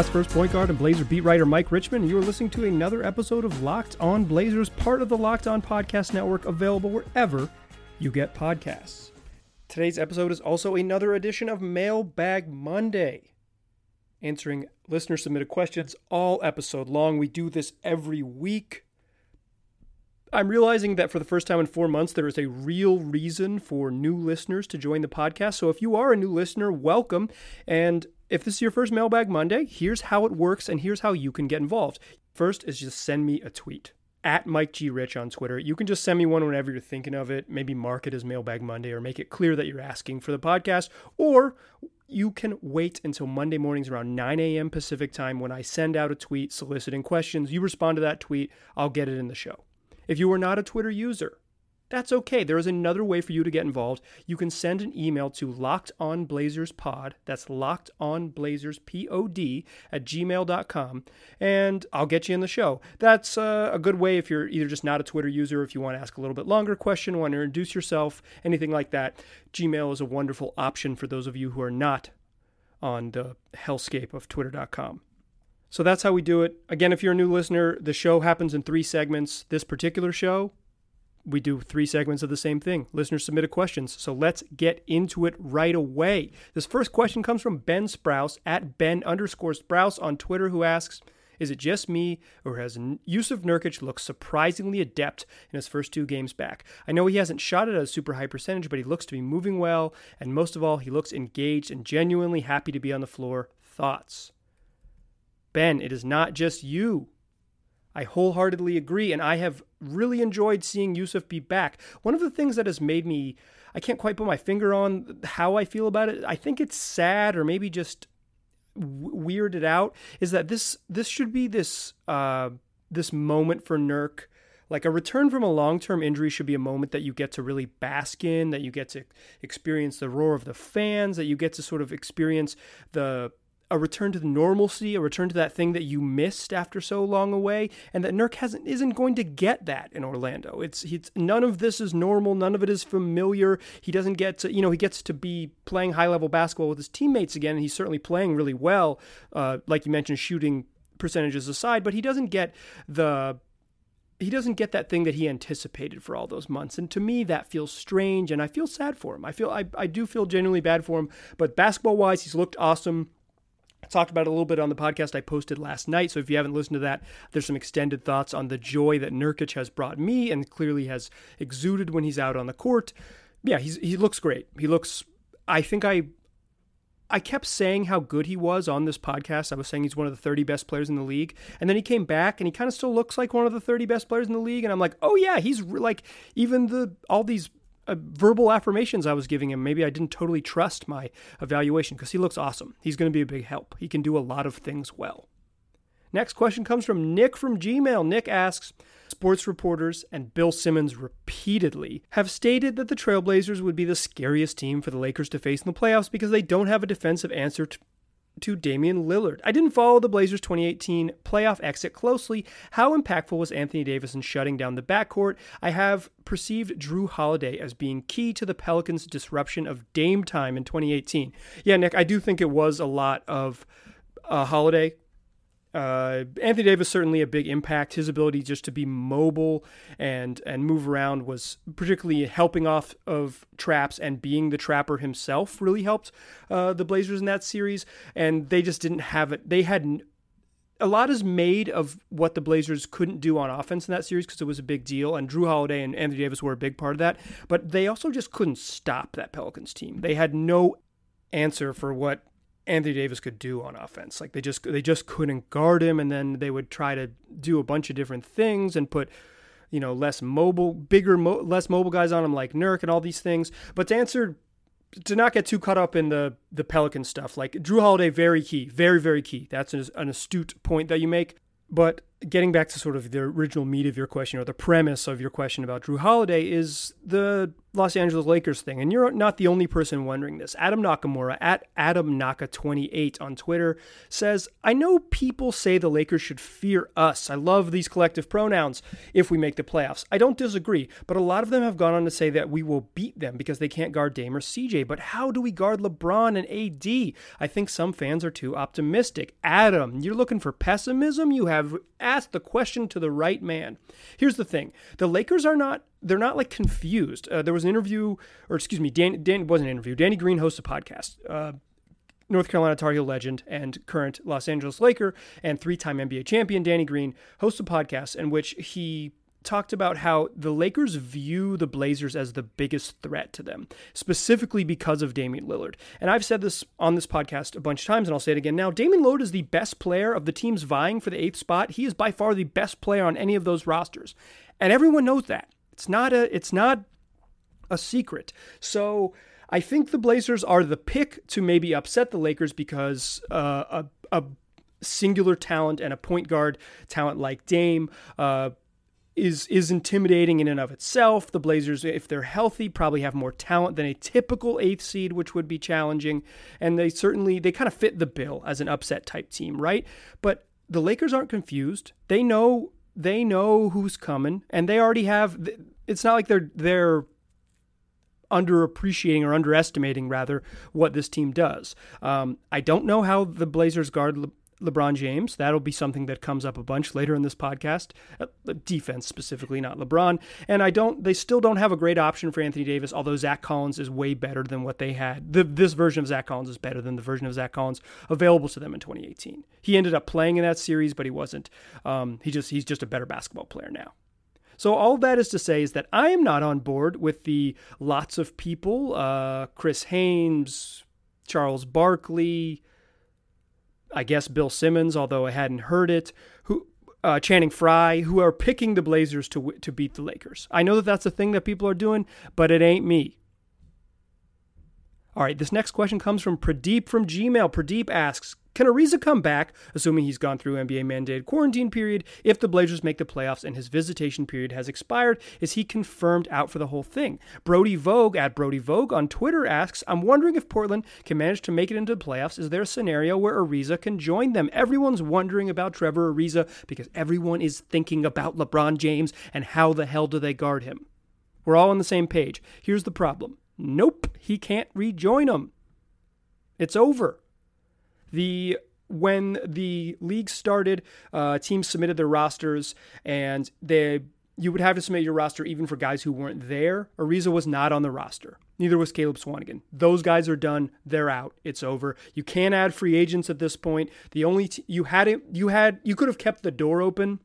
past first point guard and Blazer beat writer Mike Richman, and you are listening to another episode of Locked On Blazers, part of the Locked On Podcast Network, available wherever you get podcasts. Today's episode is also another edition of Mailbag Monday, answering listener submitted questions all episode long. We do this every week. I'm realizing that for the first time in four months, there is a real reason for new listeners to join the podcast. So if you are a new listener, welcome. And if this is your first Mailbag Monday, here's how it works and here's how you can get involved. First is just send me a tweet at Mike G. Rich on Twitter. You can just send me one whenever you're thinking of it. Maybe mark it as Mailbag Monday or make it clear that you're asking for the podcast. Or you can wait until Monday mornings around 9 a.m. Pacific time when I send out a tweet soliciting questions. You respond to that tweet, I'll get it in the show. If you are not a Twitter user, that's okay. There is another way for you to get involved. You can send an email to lockedonblazerspod, that's lockedonblazerspod at gmail.com, and I'll get you in the show. That's uh, a good way if you're either just not a Twitter user, if you want to ask a little bit longer question, want to introduce yourself, anything like that. Gmail is a wonderful option for those of you who are not on the hellscape of twitter.com. So that's how we do it. Again, if you're a new listener, the show happens in three segments. This particular show, we do three segments of the same thing. Listeners submitted questions. So let's get into it right away. This first question comes from Ben Sprouse at Ben underscore Sprouse on Twitter, who asks, is it just me, or has Jusuf Nurkic looked surprisingly adept in his first two games back? I know he hasn't shot at a super high percentage, but he looks to be moving well, and most of all, he looks engaged and genuinely happy to be on the floor. Thoughts? Ben, it is not just you. I wholeheartedly agree, and I have really enjoyed seeing Jusuf be back. One of the things that has made me, I can't quite put my finger on how I feel about it. I think it's sad, or maybe just weirded out, is that this this should be this uh, this moment for Nurk. Like a return from a long term injury should be a moment that you get to really bask in, that you get to experience the roar of the fans, that you get to sort of experience the a return to the normalcy, a return to that thing that you missed after so long away, and that Nurk hasn't isn't going to get that in Orlando. It's, it's none of this is normal, none of it is familiar. He doesn't get to you know he gets to be playing high level basketball with his teammates again, and he's certainly playing really well. Uh, like you mentioned, shooting percentages aside, but he doesn't get the he doesn't get that thing that he anticipated for all those months. And to me, that feels strange, and I feel sad for him. I feel I, I do feel genuinely bad for him. But basketball wise, he's looked awesome. Talked about it a little bit on the podcast I posted last night. So if you haven't listened to that, there's some extended thoughts on the joy that Nurkic has brought me and clearly has exuded when he's out on the court. Yeah, he's he looks great. He looks. I think I. I kept saying how good he was on this podcast. I was saying he's one of the 30 best players in the league. And then he came back and he kind of still looks like one of the 30 best players in the league. And I'm like, oh, yeah, he's like, even the all these uh, verbal affirmations I was giving him. Maybe I didn't totally trust my evaluation because he looks awesome. He's going to be a big help. He can do a lot of things well. Next question comes from Nick from Gmail. Nick asks Sports reporters and Bill Simmons repeatedly have stated that the Trailblazers would be the scariest team for the Lakers to face in the playoffs because they don't have a defensive answer to, to Damian Lillard. I didn't follow the Blazers 2018 playoff exit closely. How impactful was Anthony Davis in shutting down the backcourt? I have perceived Jrue Holiday as being key to the Pelicans' disruption of Dame time in 2018. Yeah, Nick, I do think it was a lot of uh, Holiday uh, Anthony Davis certainly a big impact. His ability just to be mobile and and move around was particularly helping off of traps and being the trapper himself really helped uh, the Blazers in that series. And they just didn't have it. They had a lot is made of what the Blazers couldn't do on offense in that series because it was a big deal, and Jrue Holiday and Anthony Davis were a big part of that. But they also just couldn't stop that Pelicans team. They had no answer for what Anthony Davis could do on offense. Like they just they just couldn't guard him, and then they would try to do a bunch of different things and put you know less mobile, bigger, mo- less mobile guys on him like Nurk and all these things. But to answer to not get too caught up in the the Pelican stuff, like Jrue Holiday, very key, very very key. That's an, an astute point that you make. But getting back to sort of the original meat of your question or the premise of your question about Jrue Holiday is the Los Angeles Lakers thing. And you're not the only person wondering this. Adam Nakamura at Adam Naka28 on Twitter says, I know people say the Lakers should fear us. I love these collective pronouns if we make the playoffs. I don't disagree, but a lot of them have gone on to say that we will beat them because they can't guard Dame or CJ. But how do we guard LeBron and AD? I think some fans are too optimistic. Adam, you're looking for pessimism? You have asked the question to the right man. Here's the thing the Lakers are not they're not like confused. Uh, there was an interview, or excuse me, Dan, Dan wasn't an interview. Danny Green hosts a podcast. Uh, North Carolina Tar Heel legend and current Los Angeles Laker and three-time NBA champion Danny Green hosts a podcast in which he talked about how the Lakers view the Blazers as the biggest threat to them, specifically because of Damian Lillard. And I've said this on this podcast a bunch of times, and I'll say it again now. Damian Lillard is the best player of the teams vying for the eighth spot. He is by far the best player on any of those rosters. And everyone knows that. It's not a it's not a secret. So I think the Blazers are the pick to maybe upset the Lakers because uh, a, a singular talent and a point guard talent like Dame uh, is is intimidating in and of itself. The Blazers, if they're healthy, probably have more talent than a typical eighth seed, which would be challenging. And they certainly they kind of fit the bill as an upset type team, right? But the Lakers aren't confused. They know they know who's coming, and they already have. It's not like they're they're underappreciating or underestimating rather what this team does. Um, I don't know how the Blazers guard LeBron James. That'll be something that comes up a bunch later in this podcast. Uh, defense specifically, not LeBron. And I don't. They still don't have a great option for Anthony Davis. Although Zach Collins is way better than what they had. The, this version of Zach Collins is better than the version of Zach Collins available to them in 2018. He ended up playing in that series, but he wasn't. Um, he just he's just a better basketball player now. So all that is to say is that I am not on board with the lots of people, uh, Chris Haynes, Charles Barkley, I guess Bill Simmons, although I hadn't heard it, who uh, Channing Frye, who are picking the Blazers to to beat the Lakers. I know that that's a thing that people are doing, but it ain't me. All right, this next question comes from Pradeep from Gmail. Pradeep asks, can Ariza come back, assuming he's gone through NBA mandated quarantine period, if the Blazers make the playoffs and his visitation period has expired? Is he confirmed out for the whole thing? Brody Vogue at Brody Vogue on Twitter asks, I'm wondering if Portland can manage to make it into the playoffs. Is there a scenario where Ariza can join them? Everyone's wondering about Trevor Ariza because everyone is thinking about LeBron James and how the hell do they guard him? We're all on the same page. Here's the problem Nope, he can't rejoin them. It's over. The when the league started, uh, teams submitted their rosters, and they you would have to submit your roster even for guys who weren't there. Ariza was not on the roster. Neither was Caleb Swanigan. Those guys are done. They're out. It's over. You can't add free agents at this point. The only t- you had it. You had you could have kept the door open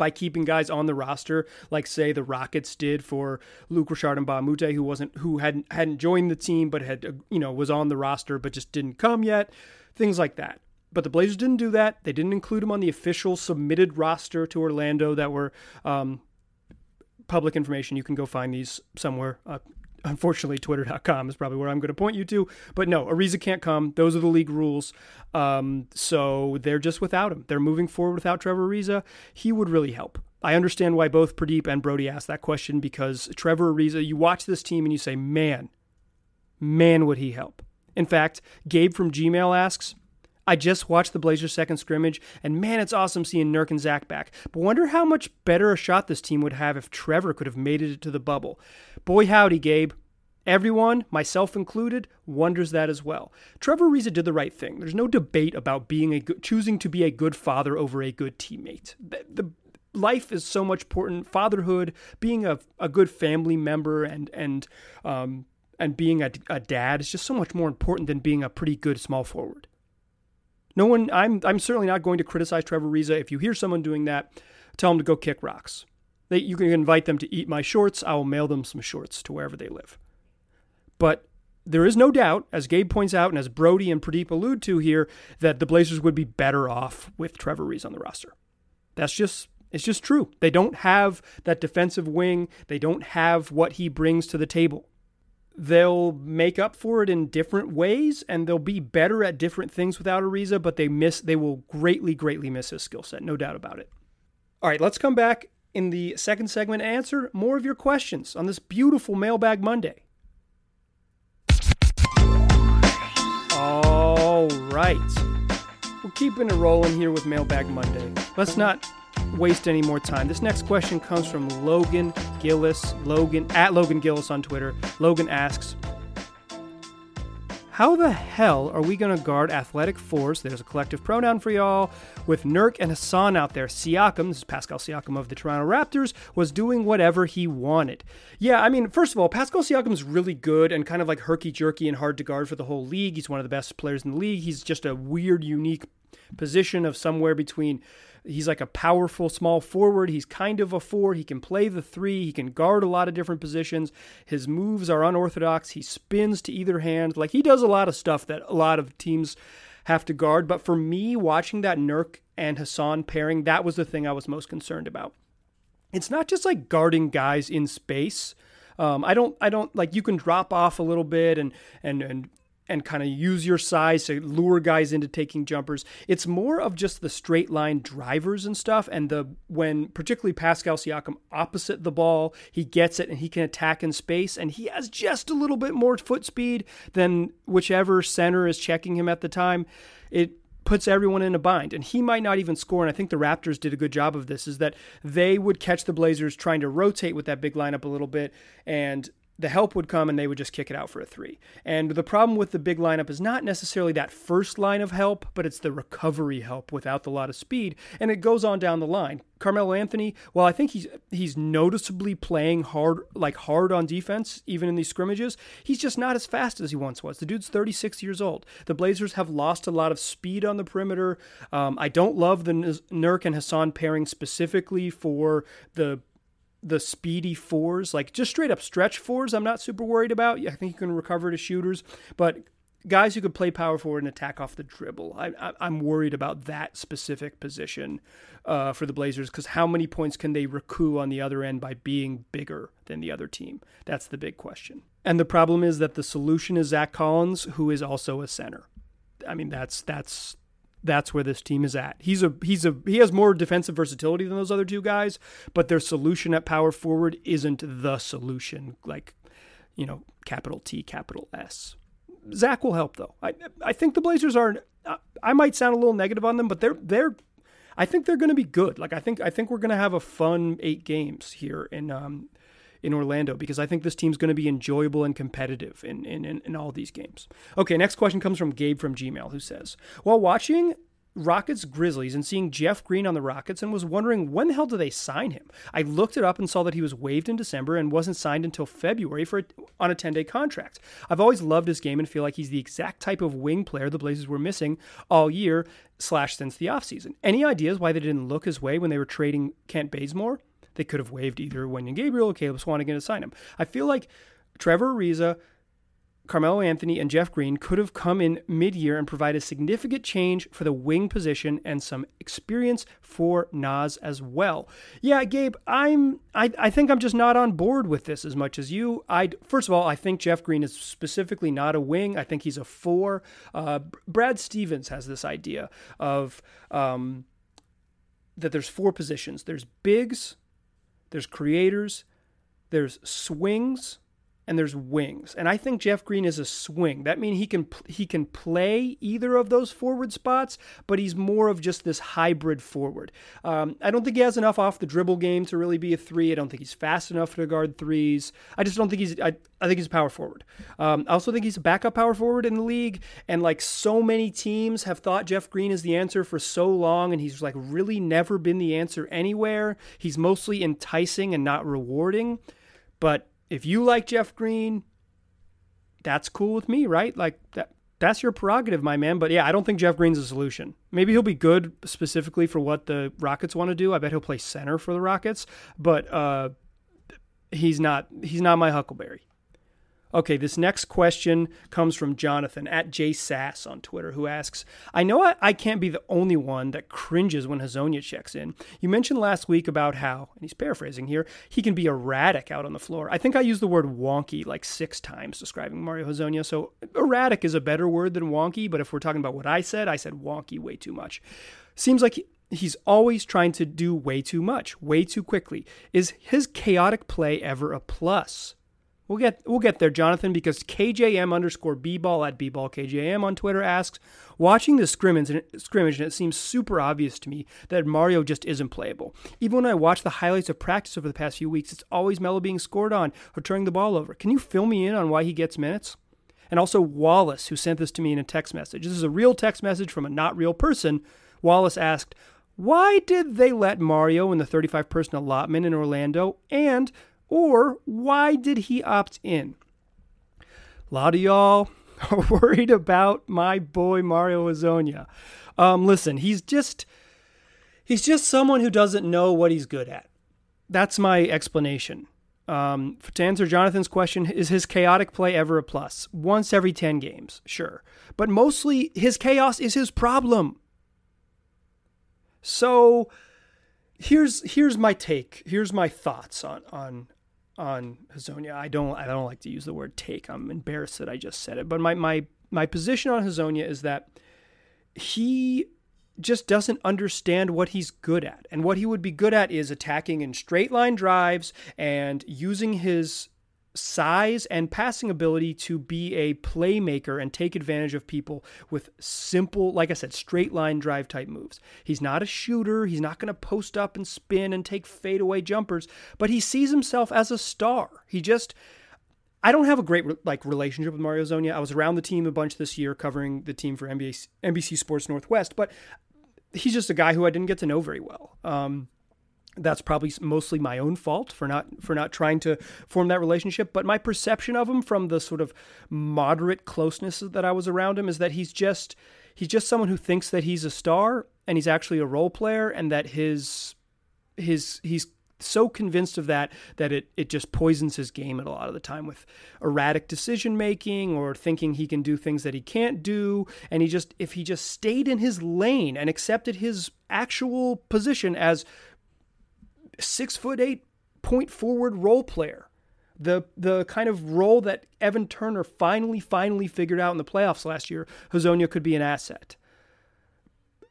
by keeping guys on the roster, like say the Rockets did for Luc Richard Mbah a Moute, who wasn't who hadn't hadn't joined the team but had you know was on the roster but just didn't come yet, things like that. But the Blazers didn't do that. They didn't include him on the official submitted roster to Orlando that were um, public information. You can go find these somewhere. Uh, unfortunately, twitter.com is probably where I'm going to point you to. But no, Ariza can't come. Those are the league rules. Um, so they're just without him. They're moving forward without Trevor Ariza. He would really help. I understand why both Pradeep and Brody asked that question because Trevor Ariza, you watch this team and you say, man, man, would he help. In fact, Gabe from Gmail asks, I just watched the Blazers' second scrimmage, and man, it's awesome seeing Nurk and Zach back. But wonder how much better a shot this team would have if Trevor could have made it to the bubble. Boy, howdy, Gabe. Everyone, myself included, wonders that as well. Trevor Ariza did the right thing. There's no debate about being a good, choosing to be a good father over a good teammate. The, the life is so much important. Fatherhood, being a, a good family member, and and um, and being a, a dad is just so much more important than being a pretty good small forward. No one, I'm, I'm certainly not going to criticize Trevor Ariza. If you hear someone doing that, tell them to go kick rocks. They, you can invite them to eat my shorts. I will mail them some shorts to wherever they live. But there is no doubt, as Gabe points out and as Brody and Pradeep allude to here, that the Blazers would be better off with Trevor Ariza on the roster. That's just it's just true. They don't have that defensive wing. They don't have what he brings to the table they'll make up for it in different ways and they'll be better at different things without Ariza, but they miss they will greatly, greatly miss his skill set, no doubt about it. All right, let's come back in the second segment and answer more of your questions on this beautiful Mailbag Monday. All right. We're keeping it rolling here with Mailbag Monday. Let's not waste any more time. This next question comes from Logan Gillis. Logan at Logan Gillis on Twitter. Logan asks, how the hell are we going to guard athletic force? There's a collective pronoun for y'all. With Nurk and Hassan out there, Siakam, this is Pascal Siakam of the Toronto Raptors, was doing whatever he wanted. Yeah, I mean, first of all, Pascal Siakam is really good and kind of like herky jerky and hard to guard for the whole league. He's one of the best players in the league. He's just a weird, unique position of somewhere between He's like a powerful small forward. He's kind of a four. He can play the three. He can guard a lot of different positions. His moves are unorthodox. He spins to either hand. Like he does a lot of stuff that a lot of teams have to guard. But for me, watching that Nurk and Hassan pairing, that was the thing I was most concerned about. It's not just like guarding guys in space. Um, I don't, I don't like you can drop off a little bit and and and and kind of use your size to lure guys into taking jumpers. It's more of just the straight line drivers and stuff. And the when particularly Pascal Siakam opposite the ball, he gets it and he can attack in space. And he has just a little bit more foot speed than whichever center is checking him at the time. It puts everyone in a bind and he might not even score and i think the raptors did a good job of this is that they would catch the blazers trying to rotate with that big lineup a little bit and the help would come and they would just kick it out for a three. And the problem with the big lineup is not necessarily that first line of help, but it's the recovery help without the lot of speed. And it goes on down the line. Carmelo Anthony, well, I think he's he's noticeably playing hard, like hard on defense, even in these scrimmages. He's just not as fast as he once was. The dude's 36 years old. The Blazers have lost a lot of speed on the perimeter. Um, I don't love the Nurk and Hassan pairing specifically for the the speedy fours, like just straight up stretch fours, I'm not super worried about. I think you can recover to shooters, but guys who could play power forward and attack off the dribble, I, am worried about that specific position uh, for the Blazers because how many points can they recoup on the other end by being bigger than the other team? That's the big question. And the problem is that the solution is Zach Collins, who is also a center. I mean, that's that's that's where this team is at. He's a he's a he has more defensive versatility than those other two guys, but their solution at power forward isn't the solution like you know, capital T, capital S. Zach will help though. I I think the Blazers are I might sound a little negative on them, but they're they're I think they're going to be good. Like I think I think we're going to have a fun 8 games here in um in Orlando because I think this team's going to be enjoyable and competitive in, in, in, in all these games. Okay, next question comes from Gabe from Gmail who says, While watching Rockets Grizzlies and seeing Jeff Green on the Rockets and was wondering when the hell did they sign him? I looked it up and saw that he was waived in December and wasn't signed until February for a, on a 10-day contract. I've always loved his game and feel like he's the exact type of wing player the Blazers were missing all year slash since the offseason. Any ideas why they didn't look his way when they were trading Kent Bazemore? They could have waived either Wenyen Gabriel or Caleb Swanigan to sign him. I feel like Trevor Ariza, Carmelo Anthony, and Jeff Green could have come in mid year and provided significant change for the wing position and some experience for Nas as well. Yeah, Gabe, I'm I, I think I'm just not on board with this as much as you. I first of all, I think Jeff Green is specifically not a wing. I think he's a four. Uh, Brad Stevens has this idea of um, that there's four positions. There's bigs, there's creators, there's swings, and there's wings. And I think Jeff Green is a swing. That means he can he can play either of those forward spots, but he's more of just this hybrid forward. Um, I don't think he has enough off the dribble game to really be a three. I don't think he's fast enough to guard threes. I just don't think he's. I, I think he's a power forward. Um, I also think he's a backup power forward in the league. And like so many teams have thought Jeff Green is the answer for so long, and he's like really never been the answer anywhere. He's mostly enticing and not rewarding. But if you like Jeff Green, that's cool with me, right? Like that that's your prerogative, my man. But yeah, I don't think Jeff Green's a solution. Maybe he'll be good specifically for what the Rockets want to do. I bet he'll play center for the Rockets, but uh, he's not he's not my Huckleberry. Okay, this next question comes from Jonathan at JSass on Twitter, who asks I know I, I, can't be the only one that cringes when Hezonja checks in. You mentioned last week about how, and he's paraphrasing here, he can be erratic out on the floor. I think I used the word wonky like six times describing Mario Hezonja, so erratic is a better word than wonky, but if we're talking about what I said, I said wonky way too much. Seems like he's always trying to do way too much, way too quickly. Is his chaotic play ever a plus? We'll get we'll get there, Jonathan, because KJM underscore bball at bball KJM on Twitter asks, watching the scrimmage and scrimmage, and it seems super obvious to me that Mario just isn't playable. Even when I watch the highlights of practice over the past few weeks, it's always Melo being scored on or turning the ball over. Can you fill me in on why he gets minutes? And also Wallace, who sent this to me in a text message. This is a real text message from a not real person. Wallace asked, why did they let Mario in the 35 person allotment in Orlando? And or why did he opt in? A lot of y'all are worried about my boy Mario Hezonja. Um, listen, he's just he's just someone who doesn't know what he's good at. That's my explanation. Um, to answer Jonathan's question, is his chaotic play ever a plus? Once every 10 games, sure. But mostly his chaos is his problem. So here's here's my take. Here's my thoughts on on on Hezonja. I don't I don't like to use the word take. I'm embarrassed that I just said it. But my my my position on Hezonja is that he just doesn't understand what he's good at. And what he would be good at is attacking in straight line drives and using his size and passing ability to be a playmaker and take advantage of people with simple, like I said, straight line drive type moves. He's not a shooter. He's not going to post up and spin and take fadeaway jumpers, but he sees himself as a star. He just. I don't have a great like relationship with Mario Hezonja. I was around the team a bunch this year, covering the team for NBC, NBC Sports Northwest, but he's just a guy who I didn't get to know very well. Um, that's probably mostly my own fault for not for not trying to form that relationship but my perception of him from the sort of moderate closeness that I was around him is that he's just he's just someone who thinks that he's a star and he's actually a role player and that his his he's so convinced of that that it it just poisons his game a lot of the time with erratic decision making or thinking he can do things that he can't do. And he just if he just stayed in his lane and accepted his actual position as six foot eight point forward role player. The the kind of role that Evan Turner finally, finally figured out in the playoffs last year, Hezonja could be an asset.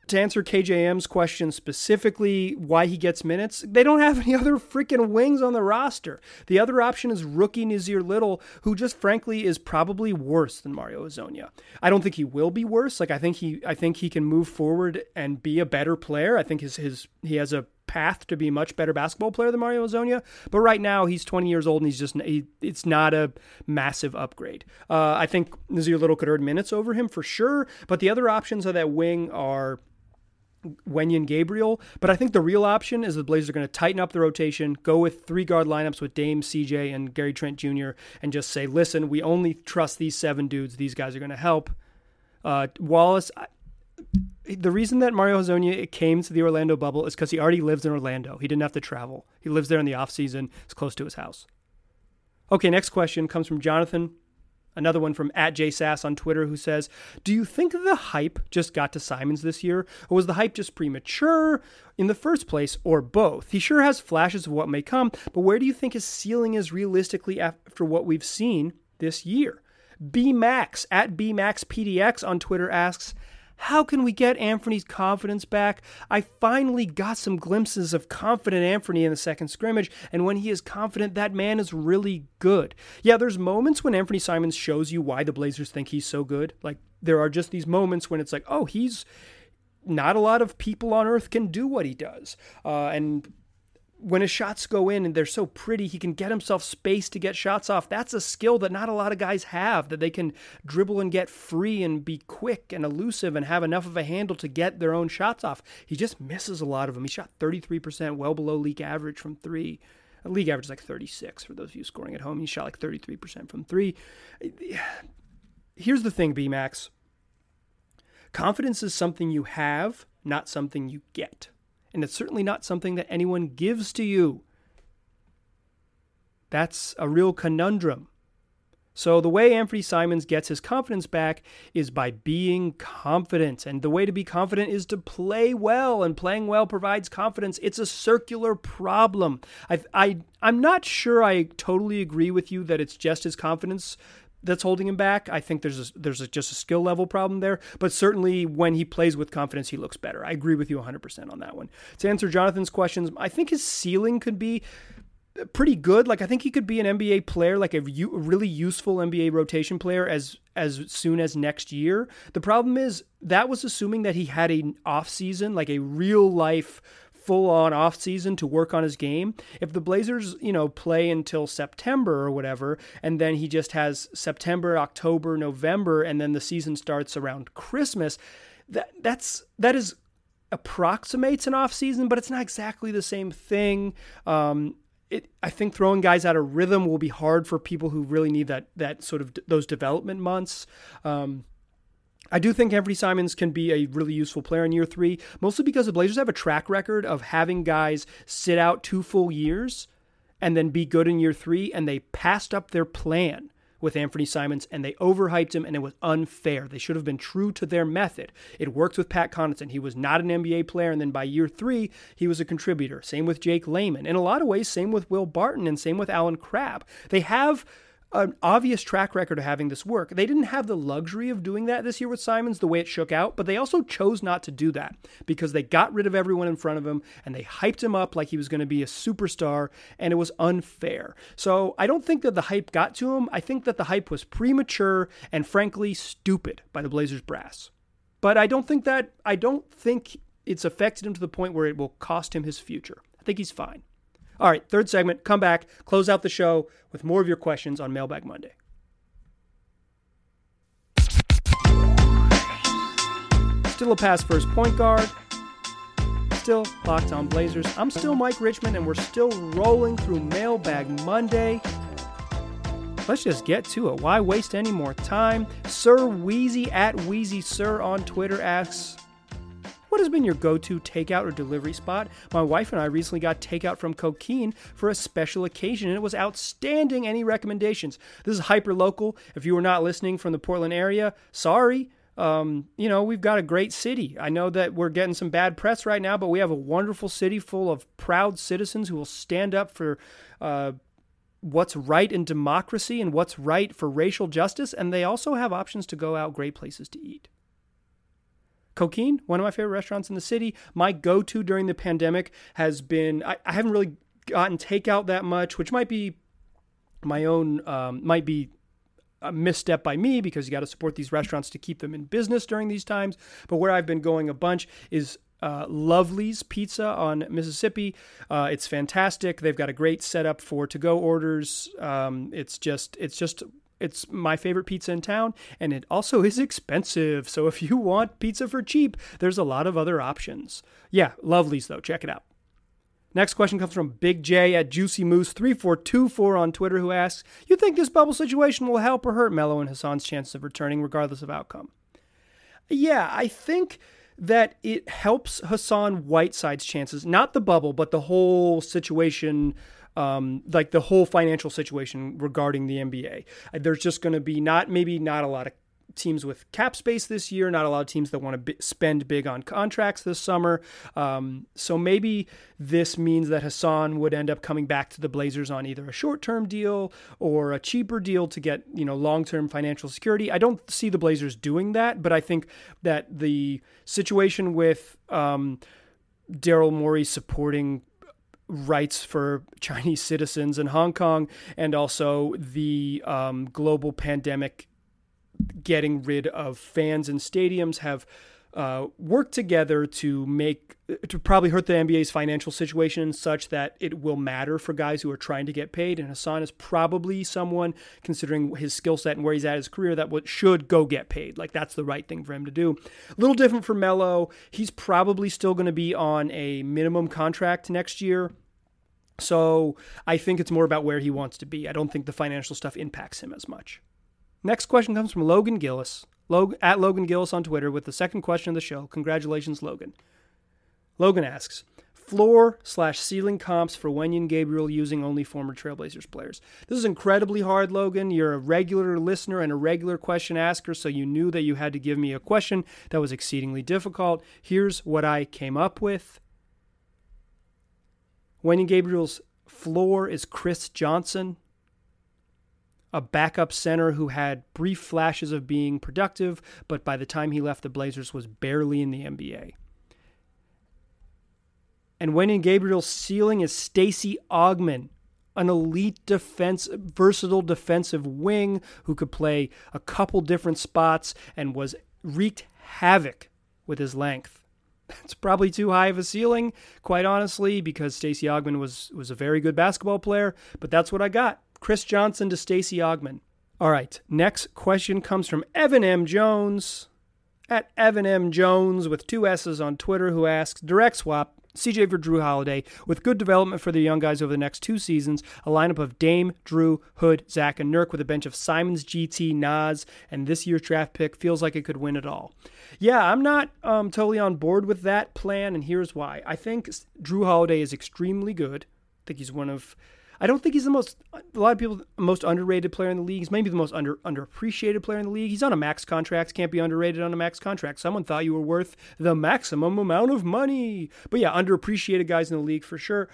To answer KJM's question specifically, why he gets minutes, they don't have any other freaking wings on the roster. The other option is rookie Nassir Little, who just frankly is probably worse than Mario Hezonja. I don't think he will be worse. Like I think he I think he can move forward and be a better player. I think his his he has a path to be a much better basketball player than Mario Hezonja. But right now, he's 20 years old and he's just, he, it's not a massive upgrade. Uh, I think Nassir Little could earn minutes over him for sure. But the other options of that wing are Wenyen Gabriel. But I think the real option is the Blazers are going to tighten up the rotation, go with three guard lineups with Dame, CJ, and Gary Trent Jr., and just say, listen, we only trust these seven dudes. These guys are going to help. Uh, Wallace, the reason that Mario Hezonja came to the Orlando bubble is because he already lives in Orlando. He didn't have to travel. He lives there in the off season. It's close to his house. Okay, next question comes from Jonathan. Another one from at JSass on Twitter who says, Do you think the hype just got to Simons this year? Or was the hype just premature in the first place, or both? He sure has flashes of what may come, but where do you think his ceiling is realistically after what we've seen this year? B Max at B Max PDX on Twitter asks, how can we get Anthony's confidence back? I finally got some glimpses of confident Anthony in the second scrimmage, and when he is confident, that man is really good. Yeah, there's moments when Anthony Simons shows you why the Blazers think he's so good. Like, there are just these moments when it's like, oh, he's not a lot of people on earth can do what he does. Uh, and when his shots go in and they're so pretty, he can get himself space to get shots off. That's a skill that not a lot of guys have, that they can dribble and get free and be quick and elusive and have enough of a handle to get their own shots off. He just misses a lot of them. He shot 33%, well below league average from three. Uh, league average is like 36 for those of you scoring at home. He shot like 33% from three. Here's the thing, B Max. Confidence is something you have, not something you get and it's certainly not something that anyone gives to you. That's a real conundrum. So, the way Anthony Simons gets his confidence back is by being confident. And the way to be confident is to play well, and playing well provides confidence. It's a circular problem. I, I, I'm not sure I totally agree with you that it's just his confidence that's holding him back. I think there's a, there's a, just a skill level problem there, but certainly when he plays with confidence, he looks better. I agree with you 100% on that one. To answer Jonathan's questions, I think his ceiling could be pretty good. Like I think he could be an NBA player, like a, really useful NBA rotation player as as soon as next year. The problem is that was assuming that he had an off season, like a real life full on off season to work on his game. If the Blazers, you know, play until September or whatever, and then he just has September, October, November, and then the season starts around Christmas, that that's that is approximates an off season, but it's not exactly the same thing. Um, it, I think throwing guys out of rhythm will be hard for people who really need that that sort of those development months. Um, I do think Anthony Simons can be a really useful player in year three, mostly because the Blazers have a track record of having guys sit out two full years and then be good in year three, and they passed up their plan with Anthony Simons and they overhyped him and it was unfair. They should have been true to their method. It worked with Pat Connaughton. He was not an NBA player and then by year 3 he was a contributor. Same with Jake Layman. In a lot of ways same with Will Barton and same with Allen Crabbe. They have an obvious track record of having this work. They didn't have the luxury of doing that this year with Simons the way it shook out, but they also chose not to do that because they got rid of everyone in front of him and they hyped him up like he was going to be a superstar and it was unfair. So I don't think that the hype got to him. I think that the hype was premature and frankly stupid by the Blazers brass. But I don't think that I don't think it's affected him to the point where it will cost him his future. I think he's fine. All right, third segment, come back, close out the show with more of your questions on Mailbag Monday. Still a pass first point guard. Still locked on Blazers. I'm still Mike Richman, and we're still rolling through Mailbag Monday. Let's just get to it. Why waste any more time? Sir Wheezy at Wheezy Sir on Twitter asks, what has been your go to takeout or delivery spot? My wife and I recently got takeout from Coquine for a special occasion, and it was outstanding. Any recommendations? This is hyper local. If you were not listening from the Portland area, sorry. Um, you know, we've got a great city. I know that we're getting some bad press right now, but we have a wonderful city full of proud citizens who will stand up for uh, what's right in democracy and what's right for racial justice. And they also have options to go out great places to eat. Coquine, one of my favorite restaurants in the city. My go to during the pandemic has been, I, I, haven't really gotten takeout that much, which might be my own, um, might be a misstep by me because you got to support these restaurants to keep them in business during these times. But where I've been going a bunch is uh, Lovely's Pizza on Mississippi. Uh, it's fantastic. They've got a great setup for to-go orders. Um, it's just it's just it's my favorite pizza in town, and it also is expensive. So if you want pizza for cheap, there's a lot of other options. Yeah, Lovely's though. Check it out. Next question comes from Big J at Juicy Moose 3424 on Twitter, who asks, You think this bubble situation will help or hurt Melo and Hassan's chances of returning, regardless of outcome? Yeah, I think that it helps Hassan Whiteside's chances, not the bubble, but the whole situation um, like the whole financial situation regarding the NBA. There's just going to be not maybe not a lot of teams with cap space this year, not a lot of teams that want to b- spend big on contracts this summer. Um, so maybe this means that Hassan would end up coming back to the Blazers on either a short-term deal or a cheaper deal to get you know long-term financial security. I don't see the Blazers doing that, but I think that the situation with um, Daryl Morey supporting rights for Chinese citizens in Hong Kong, and also the um, global pandemic getting rid of fans in stadiums have uh, worked together to make to probably hurt the NBA's financial situation such that it will matter for guys who are trying to get paid. And Hassan is probably someone, considering his skill set and where he's at his career, that should go get paid. Like that's the right thing for him to do. A little different for Melo. He's probably still going to be on a minimum contract next year. So I think it's more about where he wants to be. I don't think the financial stuff impacts him as much. Next question comes from Logan Gillis, Log- at Logan Gillis on Twitter, with the second question of the show. Congratulations, Logan. Logan asks, floor slash ceiling comps for Wenyen Gabriel using only former Trailblazers players. This is incredibly hard, Logan. You're a regular listener and a regular question asker, so you knew that you had to give me a question that was exceedingly difficult. Here's what I came up with. Wenyen Gabriel's floor is Chris Johnson. A backup center who had brief flashes of being productive, but by the time he left the Blazers was barely in the NBA. And Wenyen Gabriel's ceiling is Stacey Augmon, an elite defense, versatile defensive wing who could play a couple different spots and was wreaked havoc with his length. It's probably too high of a ceiling, quite honestly, because Stacey Augmon was was a very good basketball player, but that's what I got. Chris Johnson to Stacey Augmon. All right, next question comes from Evan M. Jones at Evan M. Jones with two S's on Twitter, who asks Direct swap CJ for Jrue Holiday, with good development for the young guys over the next two seasons. A lineup of Dame, Jrue, Hood, Zach, and Nurk with a bench of Simons, GT, Nas, and this year's draft pick feels like it could win it all. Yeah, I'm not um, totally on board with that plan, and here's why. I think Jrue Holiday is extremely good. I think he's one of I don't think he's the most a lot of people most underrated player in the league. He's maybe the most under underappreciated player in the league. He's on a max contract, can't be underrated on a max contract. Someone thought you were worth the maximum amount of money. But yeah, underappreciated guys in the league for sure.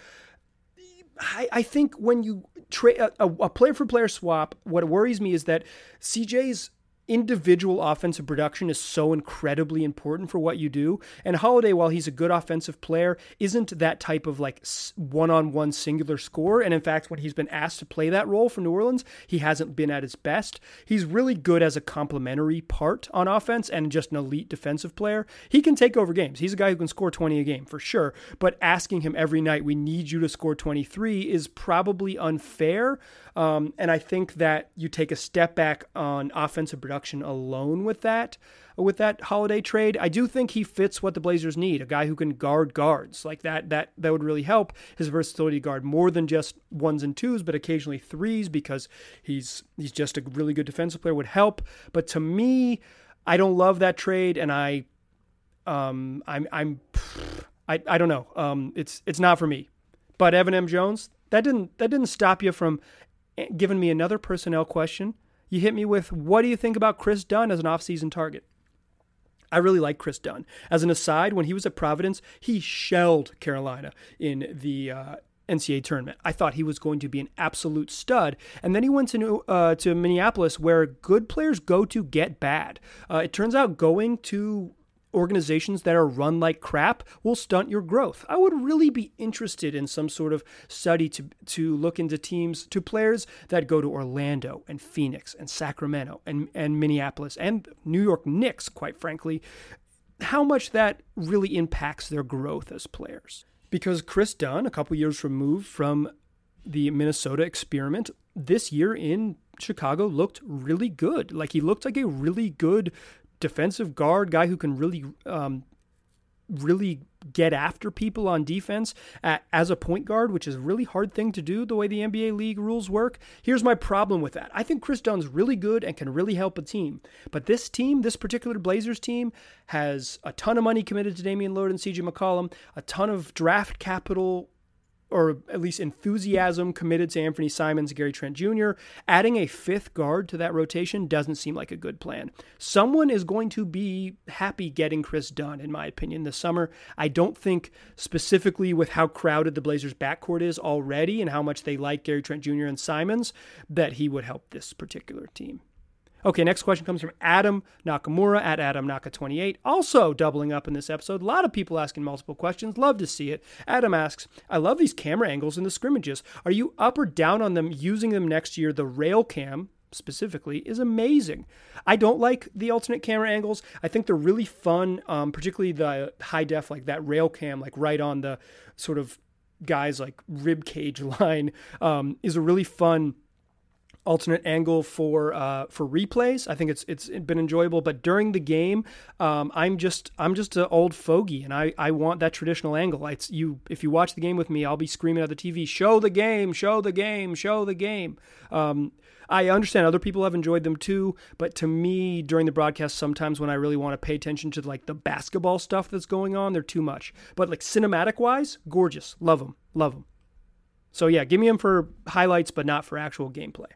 I, I think when you trade a, a player for player swap, what worries me is that CJ's individual offensive production is so incredibly important for what you do. And Holiday, while he's a good offensive player, isn't that type of like one on one singular score. And in fact, when he's been asked to play that role for New Orleans, he hasn't been at his best. He's really good as a complementary part on offense and just an elite defensive player. He can take over games. He's a guy who can score 20 a game for sure. But asking him every night, we need you to score 23 is probably unfair. Um, and I think that you take a step back on offensive production alone with that with that holiday trade. I do think he fits what the Blazers need, a guy who can guard guards. Like that that that would really help his versatility guard more than just ones and twos, but occasionally threes because he's he's just a really good defensive player would help. But to me, I don't love that trade and I um I'm I'm I, I don't know. Um it's it's not for me. But Evan M. Jones, that didn't that didn't stop you from given me another personnel question. You hit me with, what do you think about Kris Dunn as an offseason target? I really like Kris Dunn. As an aside, when he was at Providence, he shelled Carolina in the uh, NCAA tournament. I thought he was going to be an absolute stud, and then he went to uh, to Minneapolis, where good players go to get bad. Uh, it turns out going to organizations that are run like crap will stunt your growth. I would really be interested in some sort of study to to look into teams to players that go to Orlando and Phoenix and Sacramento and and Minneapolis and New York Knicks, quite frankly, how much that really impacts their growth as players. Because Kris Dunn, a couple years removed from the Minnesota experiment, this year in Chicago looked really good. Like he looked like a really good defensive guard, guy who can really, um, really get after people on defense at, as a point guard, which is a really hard thing to do the way the NBA league rules work. Here's my problem with that. I think Kris Dunn's really good and can really help a team. But this team, this particular Blazers team, has a ton of money committed to Damian Lillard and CJ McCollum, a ton of draft capital or at least enthusiasm committed to Anthony Simons, Gary Trent Jr. Adding a fifth guard to that rotation doesn't seem like a good plan. Someone is going to be happy getting Kris Dunn, in my opinion, this summer. I don't think specifically with how crowded the Blazers' backcourt is already and how much they like Gary Trent Jr. and Simons that he would help this particular team. Okay, next question comes from Adam Nakamura at Adam Naka28. Also doubling up in this episode. A lot of people asking multiple questions. Love to see it. Adam asks, I love these camera angles in the scrimmages. Are you up or down on them using them next year? The rail cam, specifically is amazing. I don't like the alternate camera angles. I think they're really fun, um, particularly the high def, like that rail cam, like right on the sort of guy's like rib cage line, um, is a really fun alternate angle for uh, for replays. I think it's it's been enjoyable. But during the game, um, I'm just I'm just an old fogey, and I, I want that traditional angle. It's you if you watch the game with me, I'll be screaming at the TV, "Show the game! Show the game! Show the game!" Um, I understand other people have enjoyed them too, but to me, during the broadcast, sometimes when I really want to pay attention to like the basketball stuff that's going on, they're too much. But like cinematic wise, gorgeous, love them, love them. So yeah, give me them for highlights, but not for actual gameplay.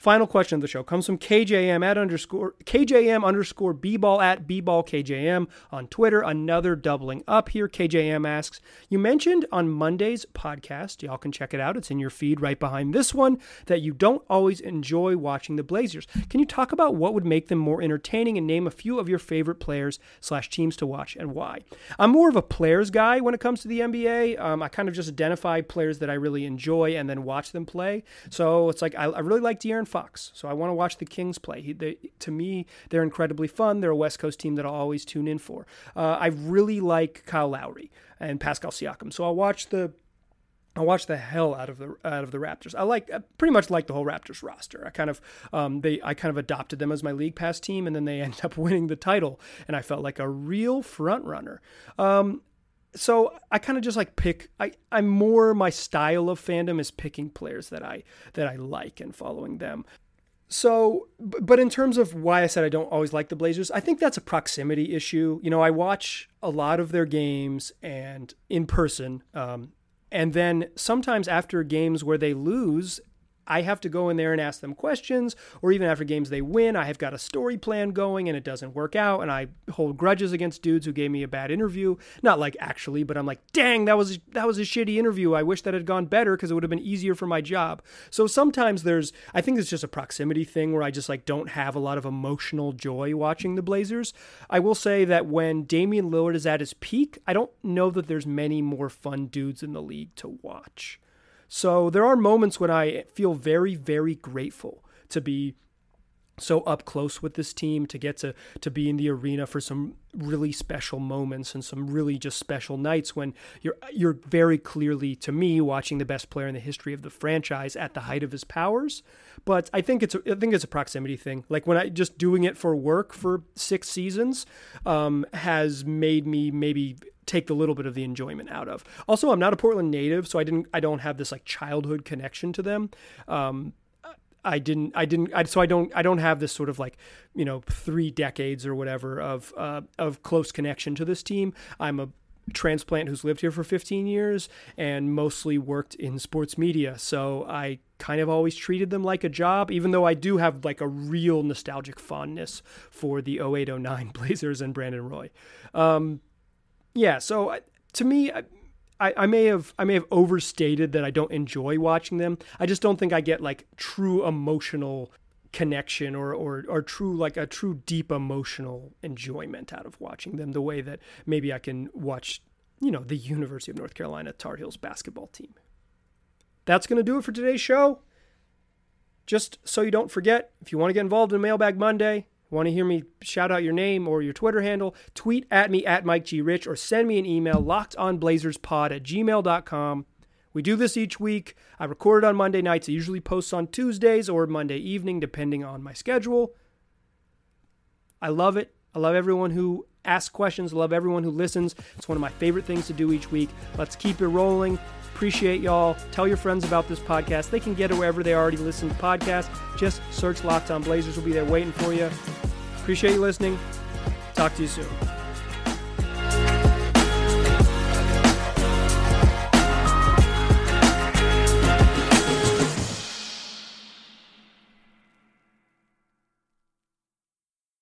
Final question of the show comes from KJM at underscore KJM underscore bball at bball KJM on Twitter. Another doubling up here. KJM asks, You mentioned on Monday's podcast, y'all can check it out. It's in your feed right behind this one, that you don't always enjoy watching the Blazers. Can you talk about what would make them more entertaining and name a few of your favorite players slash teams to watch and why? I'm more of a players guy when it comes to the NBA. Um, I kind of just identify players that I really enjoy and then watch them play. So it's like I, I really like De'Aaron Fox. So I want to watch the Kings play. He, they, to me, they're incredibly fun. They're a West Coast team that I'll always tune in for. Uh, I really like Kyle Lowry and Pascal Siakam. So I'll watch the I watch the hell out of the out of the Raptors. I like I pretty much like the whole Raptors roster. I kind of um, they I kind of adopted them as my league pass team, and then they ended up winning the title, and I felt like a real front runner. Um, so I kind of just like pick. I I'm more my style of fandom is picking players that I that I like and following them. So, but in terms of why I said I don't always like the Blazers, I think that's a proximity issue. You know, I watch a lot of their games and in person, um, and then sometimes after games where they lose, I have to go in there and ask them questions, or even after games they win, I have got a story plan going and it doesn't work out, and I hold grudges against dudes who gave me a bad interview. Not like actually, but I'm like, dang, that was that was a shitty interview. I wish that had gone better because it would have been easier for my job. So sometimes there's, I think it's just a proximity thing where I just like don't have a lot of emotional joy watching the Blazers. I will say that when Damian Lillard is at his peak, I don't know that there's many more fun dudes in the league to watch. So there are moments when I feel very, very grateful to be so up close with this team to get to to be in the arena for some really special moments and some really just special nights when you're you're very clearly to me watching the best player in the history of the franchise at the height of his powers. But I think it's a, I think it's a proximity thing. Like when I just doing it for work for 6 seasons um, has made me maybe take the little bit of the enjoyment out of. Also, I'm not a Portland native, so I didn't I don't have this like childhood connection to them. Um, I didn't I didn't I, so I don't I don't have this sort of like you know three decades or whatever of uh, of close connection to this team. I'm a transplant who's lived here for 15 years and mostly worked in sports media. So I kind of always treated them like a job, even though I do have like a real nostalgic fondness for the 0809 Blazers and Brandon Roy. Um, yeah, so uh, to me, I, I, may have I may have overstated that I don't enjoy watching them. I just don't think I get like true emotional connection or, or or true like a true deep emotional enjoyment out of watching them the way that maybe I can watch you know the University of North Carolina Tar Heels basketball team. That's going to do it for today's show. Just so you don't forget, if you want to get involved in Mailbag Monday, Want to hear me shout out your name or your Twitter handle? Tweet at me at Mike G. Rich or send me an email lockedonblazerspod at gmail.com. We do this each week. I record it on Monday nights. I usually post on Tuesdays or Monday evening, depending on my schedule. I love it. I love everyone who asks questions. I love everyone who listens. It's one of my favorite things to do each week. Let's keep it rolling. Appreciate y'all. Tell your friends about this podcast. They can get it wherever they already listen to podcasts. Just search Locked On Blazers. We'll be there waiting for you. Appreciate you listening. Talk to you soon.